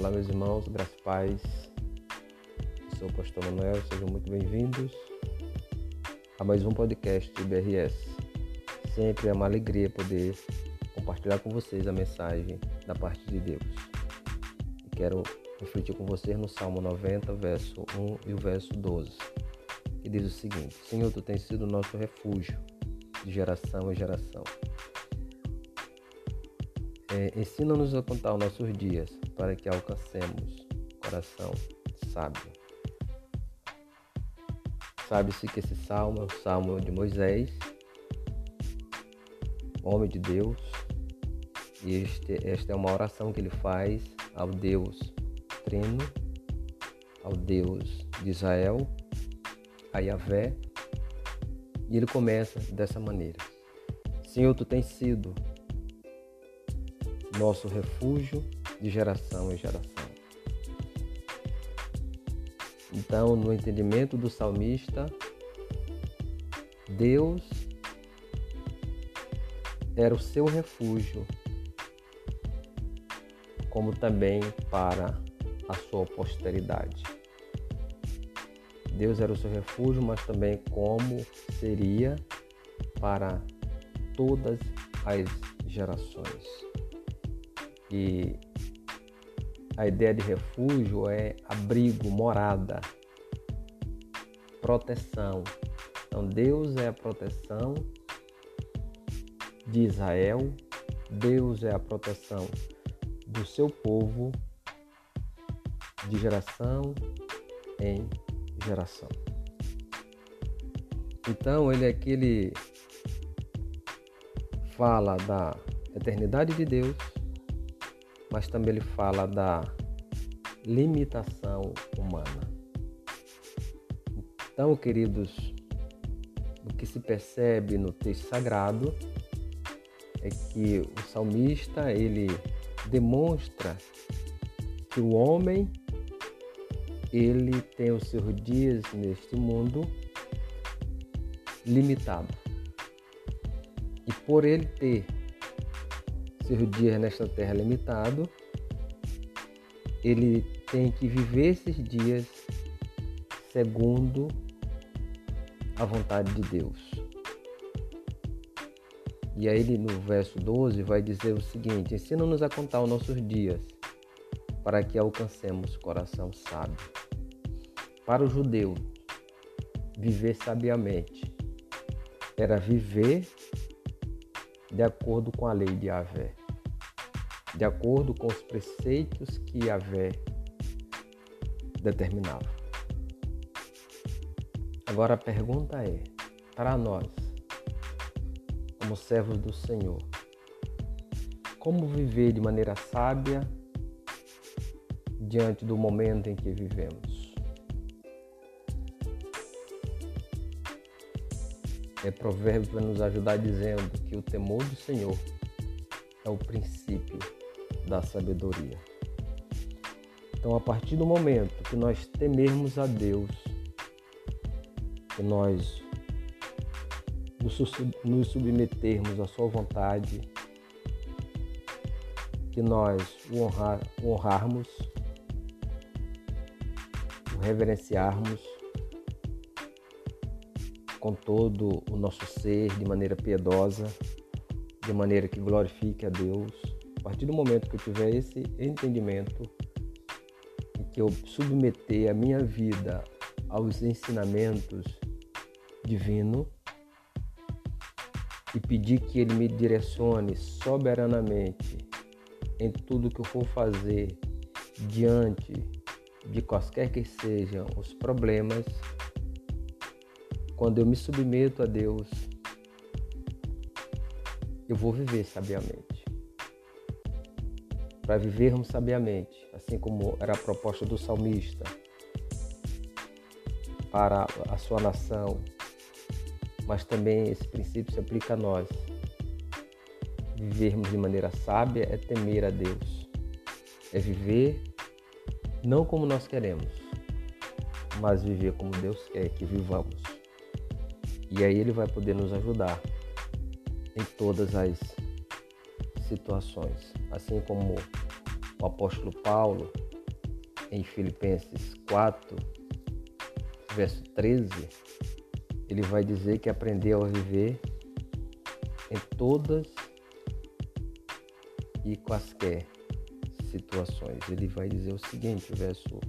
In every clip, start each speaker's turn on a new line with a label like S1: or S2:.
S1: Olá, meus irmãos, graças e paz. Eu sou o pastor Manuel, sejam muito bem-vindos a mais um podcast BRS. Sempre é uma alegria poder compartilhar com vocês a mensagem da parte de Deus. E quero refletir com vocês no Salmo 90, verso 1 e o verso 12, que diz o seguinte: Senhor, tu tens sido nosso refúgio de geração em geração. É, Ensina-nos a contar os nossos dias para que alcancemos coração sábio. Sabe-se que esse salmo é o salmo de Moisés, homem de Deus, e este, esta é uma oração que ele faz ao Deus Trino, ao Deus de Israel, a Yahvé, e ele começa dessa maneira: Senhor, tu tens sido nosso refúgio de geração em geração. Então, no entendimento do salmista, Deus era o seu refúgio, como também para a sua posteridade. Deus era o seu refúgio, mas também como seria para todas as gerações. E a ideia de refúgio é abrigo, morada, proteção. Então Deus é a proteção de Israel, Deus é a proteção do seu povo de geração em geração. Então ele é aquele fala da eternidade de Deus, mas também ele fala da limitação humana. Então, queridos, o que se percebe no texto sagrado é que o salmista ele demonstra que o homem ele tem os seus dias neste mundo limitado. E por ele ter seus dias nesta terra limitado, ele tem que viver esses dias segundo a vontade de Deus. E aí ele no verso 12 vai dizer o seguinte: Ensina-nos a contar os nossos dias, para que alcancemos coração sábio. Para o judeu, viver sabiamente era viver de acordo com a lei de Yahvé de acordo com os preceitos que Yahvé determinava. Agora a pergunta é: para nós, como servos do Senhor, como viver de maneira sábia diante do momento em que vivemos? É provérbio para nos ajudar dizendo que o temor do Senhor é o princípio da sabedoria. Então, a partir do momento que nós temermos a Deus, que nós nos submetermos à Sua vontade, que nós o, honrar, o honrarmos, o reverenciarmos com todo o nosso ser, de maneira piedosa, de maneira que glorifique a Deus, a partir do momento que eu tiver esse entendimento e que eu submeter a minha vida aos ensinamentos divinos e pedir que ele me direcione soberanamente em tudo que eu for fazer diante de quaisquer que sejam os problemas, quando eu me submeto a Deus, eu vou viver sabiamente para vivermos sabiamente, assim como era a proposta do salmista para a sua nação, mas também esse princípio se aplica a nós. Vivermos de maneira sábia é temer a Deus, é viver não como nós queremos, mas viver como Deus quer que vivamos. E aí Ele vai poder nos ajudar em todas as situações. Assim como o apóstolo Paulo em Filipenses 4, verso 13, ele vai dizer que aprendeu a viver em todas e quaisquer situações. Ele vai dizer o seguinte, verso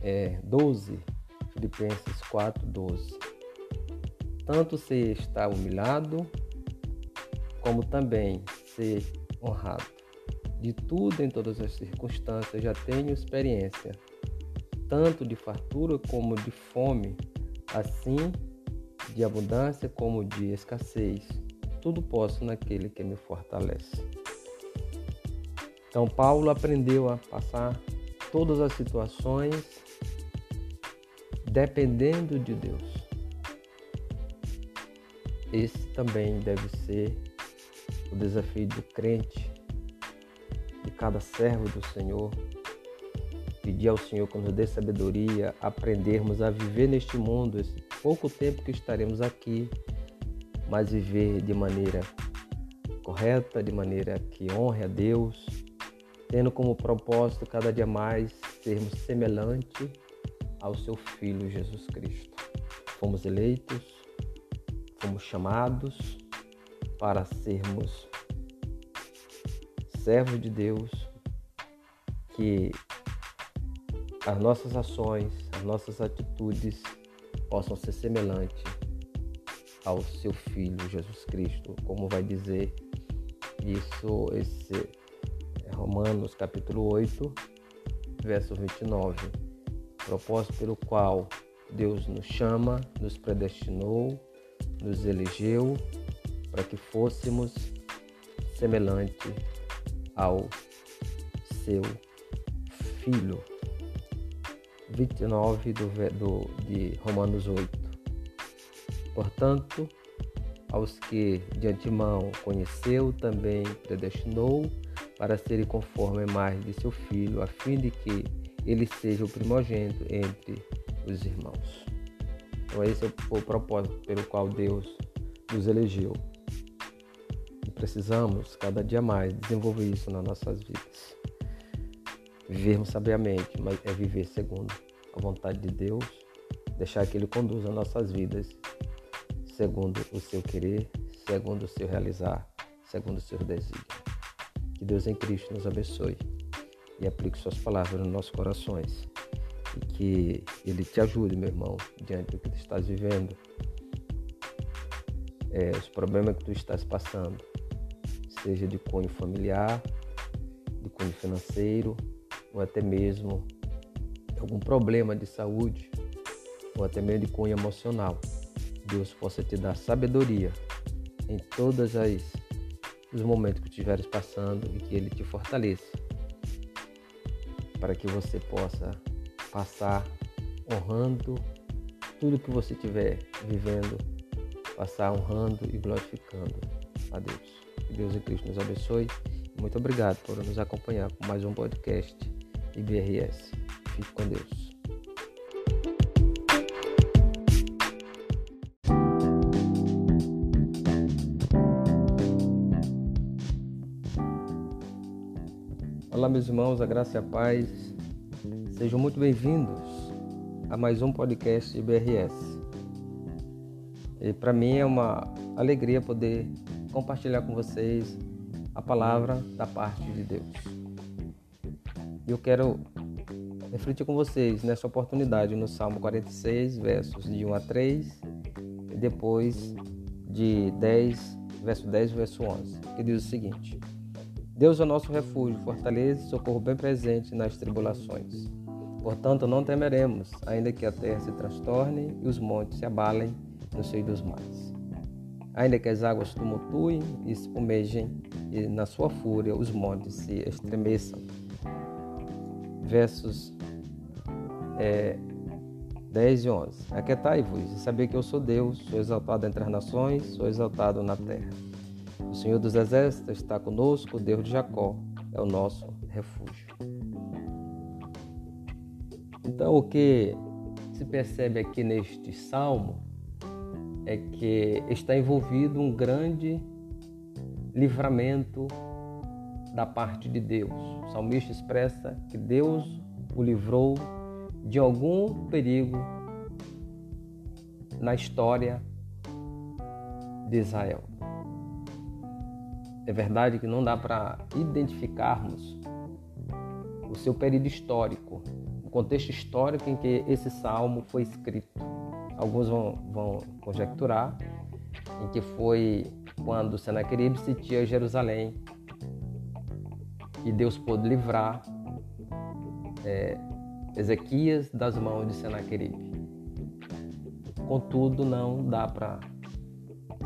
S1: é, 12, Filipenses 4, 12. Tanto se está humilhado, como também ser honrado. De tudo em todas as circunstâncias já tenho experiência, tanto de fartura como de fome, assim de abundância como de escassez. Tudo posso naquele que me fortalece. Então, Paulo aprendeu a passar todas as situações dependendo de Deus. Esse também deve ser o desafio do crente, cada servo do Senhor. Pedir ao Senhor que nos dê sabedoria, aprendermos a viver neste mundo, esse pouco tempo que estaremos aqui, mas viver de maneira correta, de maneira que honre a Deus, tendo como propósito cada dia mais sermos semelhante ao seu Filho Jesus Cristo. Fomos eleitos, fomos chamados para sermos servos de Deus, que as nossas ações, as nossas atitudes possam ser semelhantes ao seu Filho Jesus Cristo, como vai dizer isso esse é Romanos capítulo 8, verso 29. Propósito pelo qual Deus nos chama, nos predestinou, nos elegeu para que fôssemos semelhante ao seu Filho. 29 do, do, de Romanos 8. Portanto, aos que de antemão conheceu, também predestinou para serem conforme imagem de seu filho, a fim de que ele seja o primogênito entre os irmãos. Então, esse é o propósito pelo qual Deus nos elegeu. Precisamos, cada dia mais, desenvolver isso nas nossas vidas. Vivermos sabiamente, mas é viver segundo a vontade de Deus, deixar que Ele conduza nossas vidas segundo o seu querer, segundo o seu realizar, segundo o seu desígnio. Que Deus em Cristo nos abençoe e aplique suas palavras nos nossos corações. E que Ele te ajude, meu irmão, diante do que tu estás vivendo, é, os problemas que tu estás passando, seja de cunho familiar, de cunho financeiro, ou até mesmo algum problema de saúde, ou até mesmo de cunho emocional. Deus possa te dar sabedoria em todos os momentos que estiveres passando e que Ele te fortaleça para que você possa passar honrando tudo que você estiver vivendo, passar honrando e glorificando a Deus. Que Deus e Cristo nos abençoe. Muito obrigado por nos acompanhar com mais um podcast IBRS. Fique com Deus. Olá, meus irmãos, a graça e a paz. Sejam muito bem-vindos a mais um podcast de BRS. E para mim é uma alegria poder compartilhar com vocês a palavra da parte de Deus. Eu quero refletir com vocês nessa oportunidade no Salmo 46, versos de 1 a 3, e depois de 10, verso 10 verso 11, que diz o seguinte: Deus é o nosso refúgio, fortaleza e socorro bem presente nas tribulações. Portanto, não temeremos, ainda que a terra se transtorne e os montes se abalem no seio dos mares. Ainda que as águas tumultuem e espumejem, e na sua fúria os montes se estremeçam. Versos é, 10 e 11. Aquietai-vos e saber que eu sou Deus, sou exaltado entre as nações, sou exaltado na terra. O Senhor dos Exércitos está conosco, o Deus de Jacó é o nosso refúgio. Então, o que se percebe aqui neste salmo é que está envolvido um grande livramento da parte de Deus. O salmista expressa que Deus o livrou de algum perigo na história de Israel. É verdade que não dá para identificarmos o seu período histórico, o contexto histórico em que esse salmo foi escrito. Alguns vão, vão conjecturar em que foi quando Senaqueribe sitia Jerusalém e Deus pôde livrar é, Ezequias das mãos de Senaqueribe. Contudo, não dá para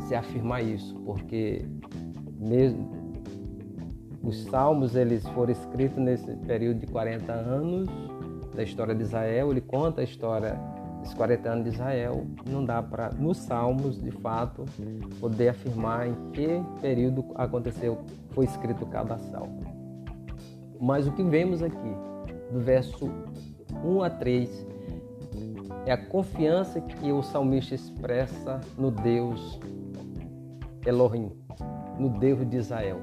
S1: se afirmar isso, porque mesmo os salmos eles foram escritos nesse período de 40 anos da história de Israel, ele conta a história dos 40 anos de Israel, não dá para nos salmos, de fato, poder afirmar em que período aconteceu, foi escrito cada salmo. Mas o que vemos aqui, do verso 1 a 3, é a confiança que o salmista expressa no Deus Elohim, no Deus de Israel.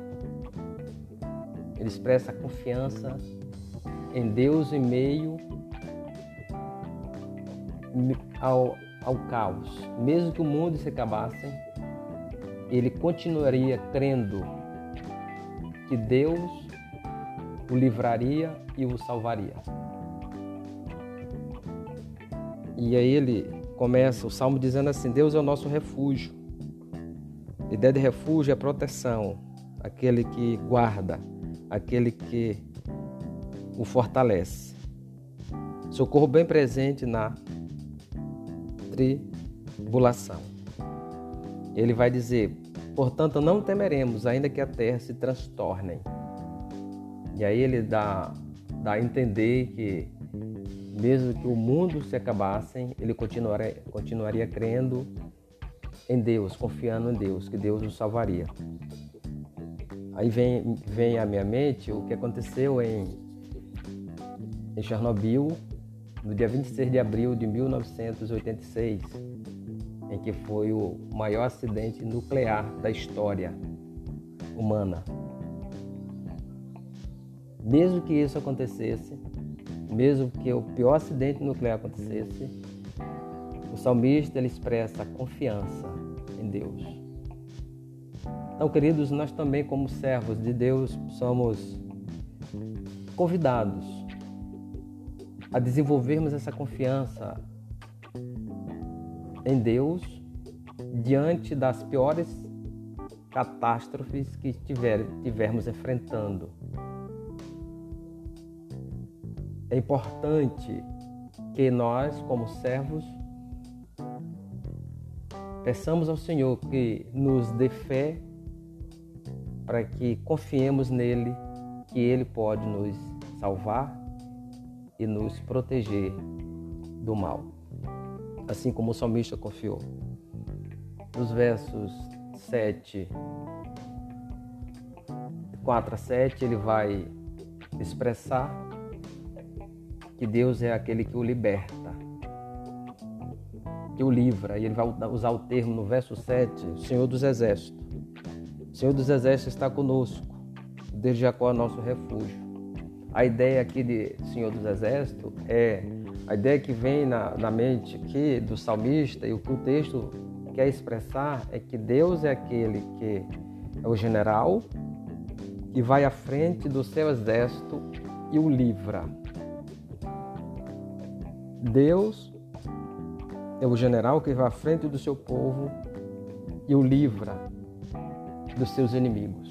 S1: Ele expressa a confiança em Deus em meio ao, ao caos. Mesmo que o mundo se acabasse, ele continuaria crendo que Deus o livraria e o salvaria. E aí ele começa o salmo dizendo assim: Deus é o nosso refúgio. A ideia de refúgio é proteção, aquele que guarda, aquele que o fortalece. Socorro bem presente na tribulação. Ele vai dizer: Portanto, não temeremos, ainda que a terra se transtorne. E aí ele dá, dá a entender que mesmo que o mundo se acabasse, ele continuaria, continuaria crendo em Deus, confiando em Deus, que Deus o salvaria. Aí vem, vem à minha mente o que aconteceu em, em Chernobyl, no dia 26 de abril de 1986, em que foi o maior acidente nuclear da história humana. Mesmo que isso acontecesse, mesmo que o pior acidente nuclear acontecesse, o salmista ele expressa confiança em Deus. Então, queridos, nós também, como servos de Deus, somos convidados a desenvolvermos essa confiança em Deus diante das piores catástrofes que estiver, estivermos enfrentando. É importante que nós, como servos, peçamos ao Senhor que nos dê fé para que confiemos nele, que ele pode nos salvar e nos proteger do mal, assim como o salmista confiou. Nos versos 7, 4 a 7, ele vai expressar que Deus é aquele que o liberta, que o livra. E ele vai usar o termo no verso 7, o Senhor dos Exércitos. O Senhor dos Exércitos está conosco, desde Jacó é nosso refúgio. A ideia aqui de Senhor dos Exércitos é a ideia que vem na, na mente aqui do salmista e o que o texto quer expressar é que Deus é aquele que é o general e vai à frente do seu exército e o livra. Deus é o general que vai à frente do seu povo e o livra dos seus inimigos.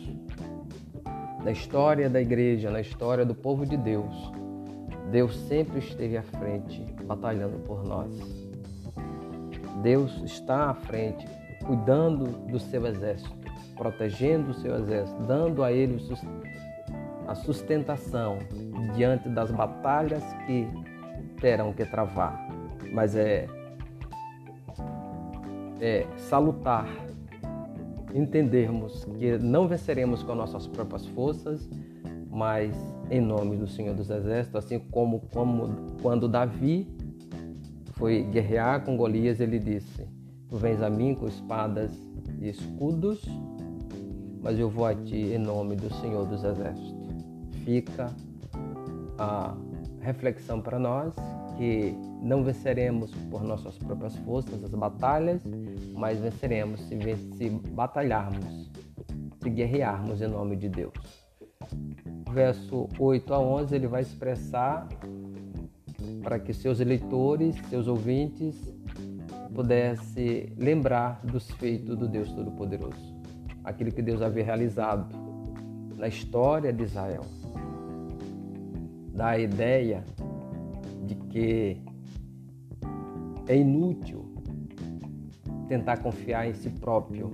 S1: Na história da igreja, na história do povo de Deus, Deus sempre esteve à frente, batalhando por nós. Deus está à frente, cuidando do seu exército, protegendo o seu exército, dando a ele a sustentação diante das batalhas que terão que travar, mas é, é salutar entendermos que não venceremos com nossas próprias forças, mas em nome do Senhor dos Exércitos, assim como, como quando Davi foi guerrear com Golias, ele disse: Tu vens a mim com espadas e escudos, mas eu vou a ti em nome do Senhor dos Exércitos. Fica a reflexão para nós que não venceremos por nossas próprias forças as batalhas, mas venceremos se, se batalharmos, se guerrearmos em nome de Deus. Verso 8 a 11 ele vai expressar para que seus eleitores, seus ouvintes, pudessem lembrar dos feitos do Deus Todo-Poderoso, aquilo que Deus havia realizado na história de Israel. Da ideia de que é inútil tentar confiar em si próprio.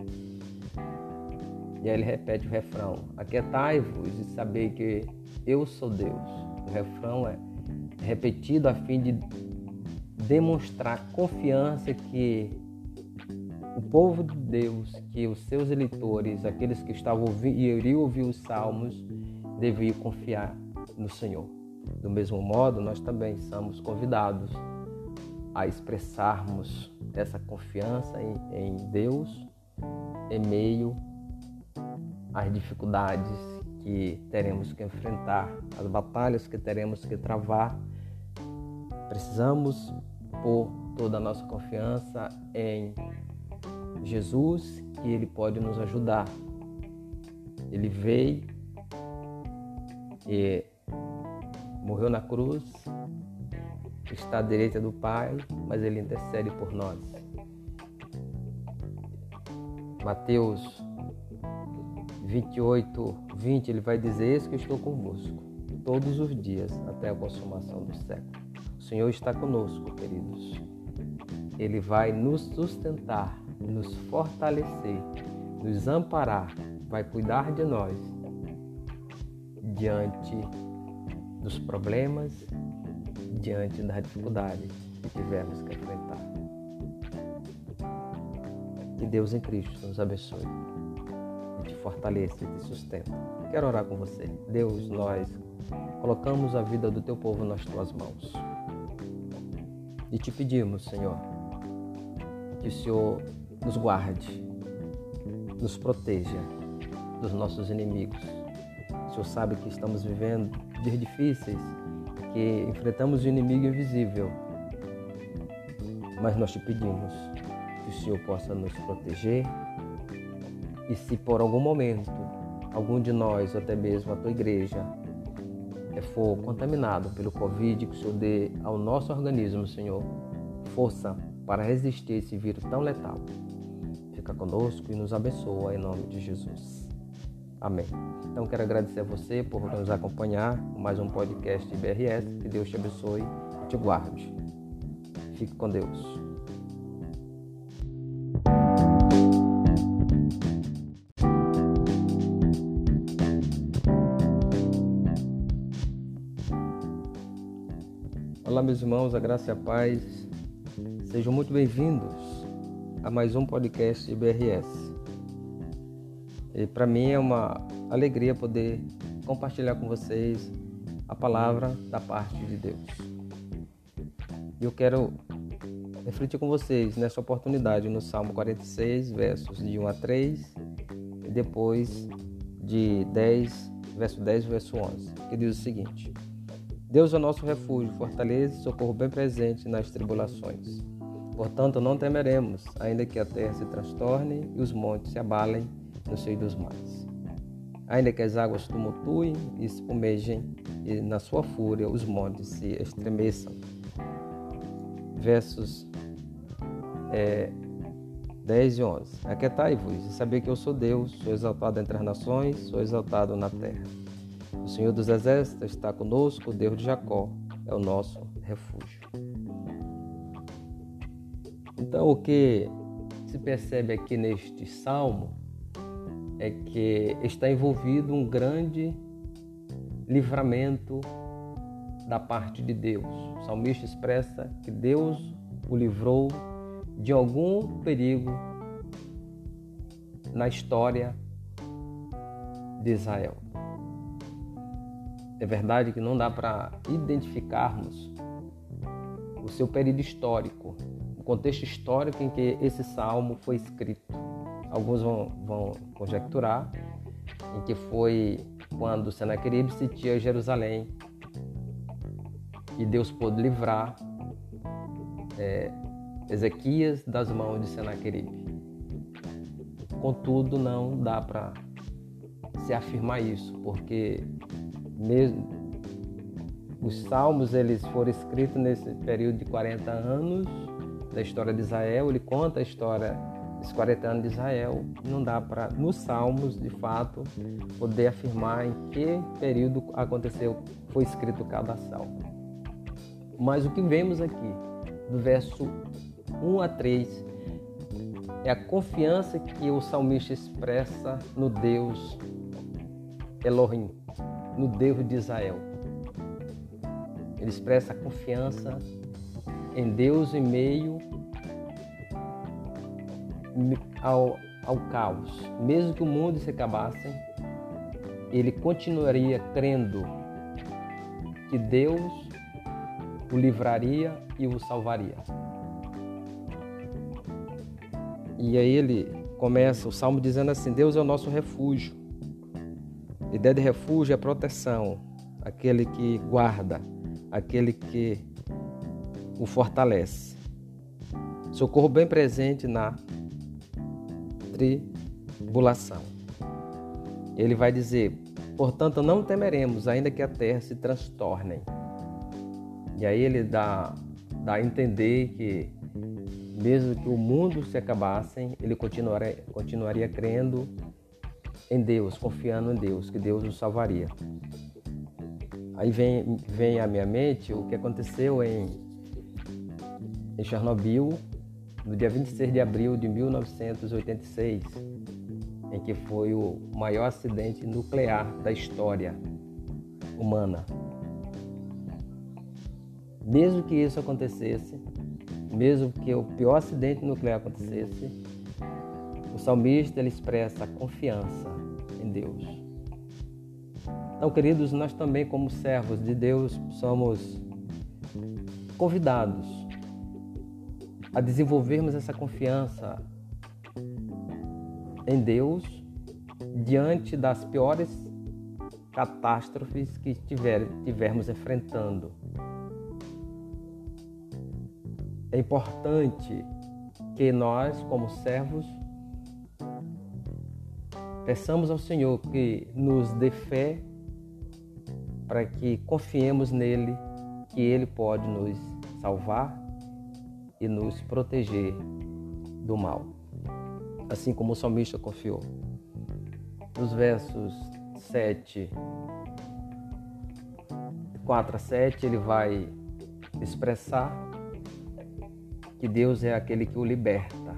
S1: E aí ele repete o refrão: Aquietai-vos e saber que eu sou Deus. O refrão é repetido a fim de demonstrar confiança que o povo de Deus, que os seus eleitores, aqueles que estavam ouvindo e iriam ouvir os salmos, deviam confiar no Senhor. Do mesmo modo, nós também somos convidados a expressarmos essa confiança em, em Deus em meio às dificuldades que teremos que enfrentar, as batalhas que teremos que travar. Precisamos pôr toda a nossa confiança em Jesus, que Ele pode nos ajudar. Ele veio e morreu na cruz, está à direita do Pai, mas Ele intercede por nós. Mateus 28, 20, ele vai dizer: Eis que estou convosco todos os dias até a consumação do século. O Senhor está conosco, queridos. Ele vai nos sustentar, nos fortalecer, nos amparar, vai cuidar de nós diante dos problemas, diante das dificuldades que tivermos que enfrentar. Que Deus em Cristo nos abençoe te fortaleça e te sustenta. Quero orar com você. Deus, nós colocamos a vida do teu povo nas tuas mãos. E te pedimos, Senhor, que o Senhor nos guarde, nos proteja dos nossos inimigos. O Senhor sabe que estamos vivendo dias difíceis, que enfrentamos o inimigo invisível. Mas nós te pedimos que o Senhor possa nos proteger e se por algum momento algum de nós, ou até mesmo a tua igreja, for contaminado pelo Covid, que o Senhor dê ao nosso organismo, Senhor, força para resistir esse vírus tão letal. Fica conosco e nos abençoa em nome de Jesus. Amém. Então quero agradecer a você por nos acompanhar com mais um podcast BRS. Que Deus te abençoe e te guarde. Fique com Deus. Olá, meus irmãos, a graça e a paz. Sejam muito bem-vindos a mais um podcast BRS. E para mim é uma alegria poder compartilhar com vocês a palavra da parte de Deus. E eu quero refletir com vocês nessa oportunidade no Salmo 46, versos de 1 a 3, e depois de 10, verso 10 e verso 11, que diz o seguinte: Deus é nosso refúgio, fortaleza e socorro bem presente nas tribulações. Portanto, não temeremos, ainda que a terra se transtorne e os montes se abalem no seio dos mares. Ainda que as águas tumultuem e espumejem, e na sua fúria os montes se estremeçam. Versos é, 10 e 11. Aquietai-vos e saber que eu sou Deus, sou exaltado entre as nações, sou exaltado na terra. O Senhor dos Exércitos está conosco, o Deus de Jacó é o nosso refúgio. Então, o que se percebe aqui neste salmo é que está envolvido um grande livramento da parte de Deus. O salmista expressa que Deus o livrou de algum perigo na história de Israel. É verdade que não dá para identificarmos o seu período histórico, o contexto histórico em que esse salmo foi escrito. Alguns vão, vão conjecturar em que foi quando Senaqueribe sitia Jerusalém e Deus pôde livrar é, Ezequias das mãos de Senaqueribe. Contudo, não dá para se afirmar isso, porque mesmo os salmos eles foram escritos nesse período de 40 anos da história de Israel, ele conta a história dos 40 anos de Israel, não dá para nos salmos, de fato, poder afirmar em que período aconteceu, foi escrito cada salmo. Mas o que vemos aqui, do verso 1 a 3, é a confiança que o salmista expressa no Deus Elohim, no Deus de Israel. Ele expressa a confiança em Deus em meio ao, ao caos. Mesmo que o mundo se acabasse, ele continuaria crendo que Deus o livraria e o salvaria. E aí ele começa o salmo dizendo assim: Deus é o nosso refúgio. A ideia de refúgio é proteção, aquele que guarda, aquele que o fortalece. Socorro bem presente na tribulação. Ele vai dizer: Portanto, não temeremos, ainda que a terra se transtorne. E aí ele dá, dá a entender que mesmo que o mundo se acabasse, ele continuaria, continuaria crendo em Deus, confiando em Deus, que Deus o salvaria. Aí vem, vem à minha mente o que aconteceu em, em Chernobyl, no dia 26 de abril de 1986, em que foi o maior acidente nuclear da história humana. Mesmo que isso acontecesse, mesmo que o pior acidente nuclear acontecesse, o salmista ele expressa confiança em Deus. Então, queridos, nós também, como servos de Deus, somos convidados a desenvolvermos essa confiança em Deus diante das piores catástrofes que tiver, tivermos enfrentando. É importante que nós, como servos, peçamos ao Senhor que nos dê fé para que confiemos nele, que ele pode nos salvar e nos proteger do mal, assim como o salmista confiou. Nos versos 7, 4 a 7, ele vai expressar que Deus é aquele que o liberta,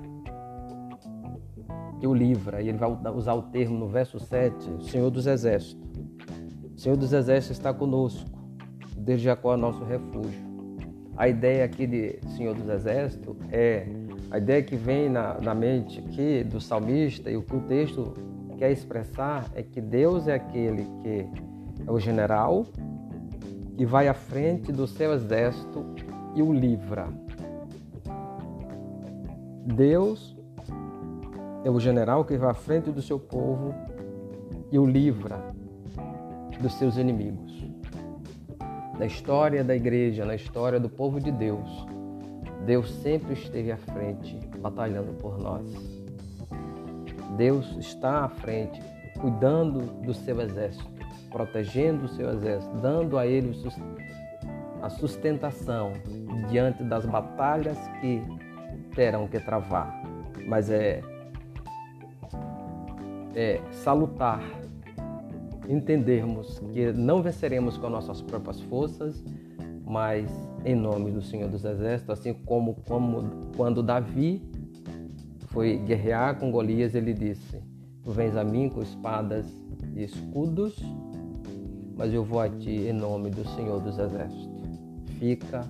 S1: que o livra. E ele vai usar o termo no verso 7, o Senhor dos Exércitos. O Senhor dos Exércitos está conosco, desde Jacó é nosso refúgio. A ideia aqui de Senhor dos Exércitos é a ideia que vem na, na mente aqui do salmista e o que o texto quer expressar é que Deus é aquele que é o general que vai à frente do seu exército e o livra. Deus é o general que vai à frente do seu povo e o livra dos seus inimigos. Na história da igreja, na história do povo de Deus, Deus sempre esteve à frente, batalhando por nós. Deus está à frente, cuidando do seu exército, protegendo o seu exército, dando a ele a sustentação diante das batalhas que terão que travar, mas é, é salutar entendermos que não venceremos com nossas próprias forças, mas em nome do Senhor dos Exércitos, assim como, como quando Davi foi guerrear com Golias, ele disse: Tu vens a mim com espadas e escudos, mas eu vou a ti em nome do Senhor dos Exércitos. Fica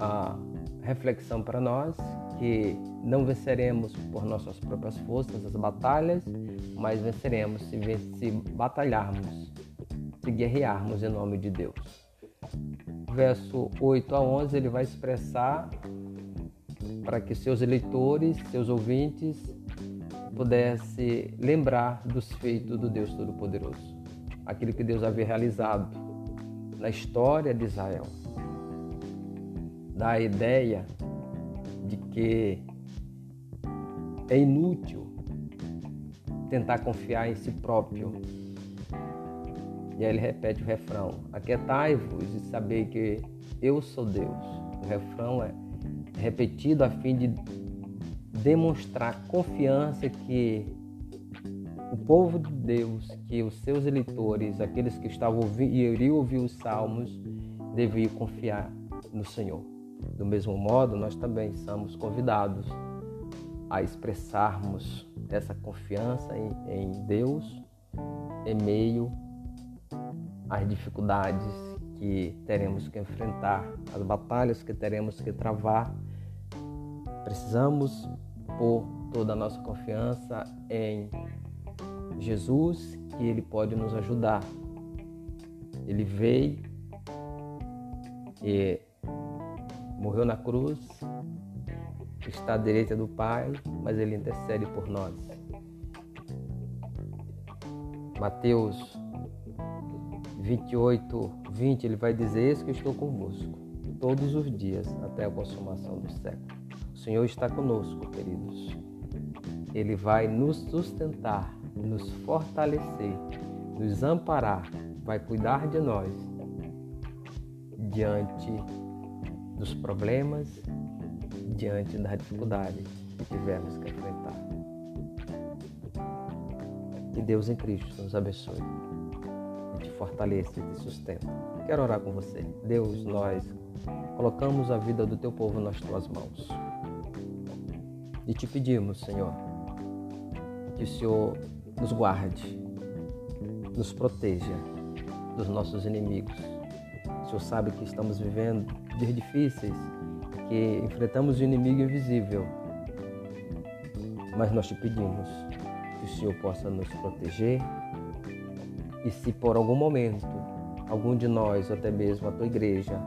S1: a reflexão para nós que não venceremos por nossas próprias forças as batalhas, mas venceremos se, se batalharmos, se guerrearmos em nome de Deus. Verso 8 a 11 ele vai expressar para que seus eleitores, seus ouvintes, pudessem lembrar dos feitos do Deus Todo-Poderoso, aquilo que Deus havia realizado na história de Israel dá a ideia de que é inútil tentar confiar em si próprio. E aí ele repete o refrão: Aquietai-vos e saber que eu sou Deus. O refrão é repetido a fim de demonstrar confiança que o povo de Deus, que os seus eleitores, aqueles que estavam ouvindo e iriam ouvir os salmos, deviam confiar no Senhor. Do mesmo modo, nós também somos convidados a expressarmos essa confiança em, Deus em meio às dificuldades que teremos que enfrentar, as batalhas que teremos que travar. Precisamos pôr toda a nossa confiança em Jesus, que Ele pode nos ajudar. Ele veio e morreu na cruz, está à direita do Pai, mas Ele intercede por nós. Mateus 28, 20, ele vai dizer: Eis que estou convosco todos os dias até a consumação do século. O Senhor está conosco, queridos. Ele vai nos sustentar, nos fortalecer, nos amparar, vai cuidar de nós diante dos problemas, diante da dificuldade que tivermos que enfrentar. Que Deus em Cristo nos abençoe te fortaleça e te sustenta. Quero orar com você. Deus, nós colocamos a vida do teu povo nas tuas mãos. E te pedimos, Senhor, que o Senhor nos guarde, nos proteja dos nossos inimigos. O Senhor sabe que estamos vivendo dias difíceis, que enfrentamos o inimigo invisível. Mas nós te pedimos que o Senhor possa nos proteger e se por algum momento algum de nós, ou até mesmo a tua igreja,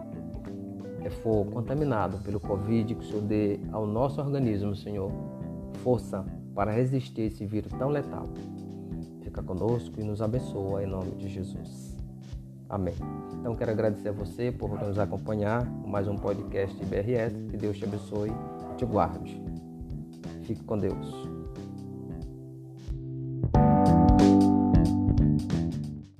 S1: eh, for contaminado pelo Covid, que o Senhor dê ao nosso organismo, Senhor, força para resistir esse vírus tão letal. Fica conosco e nos abençoa em nome de Jesus. Amém. Então quero agradecer a você por nos acompanhar com mais um podcast BRS. Que Deus te abençoe e te guarde. Fique com Deus.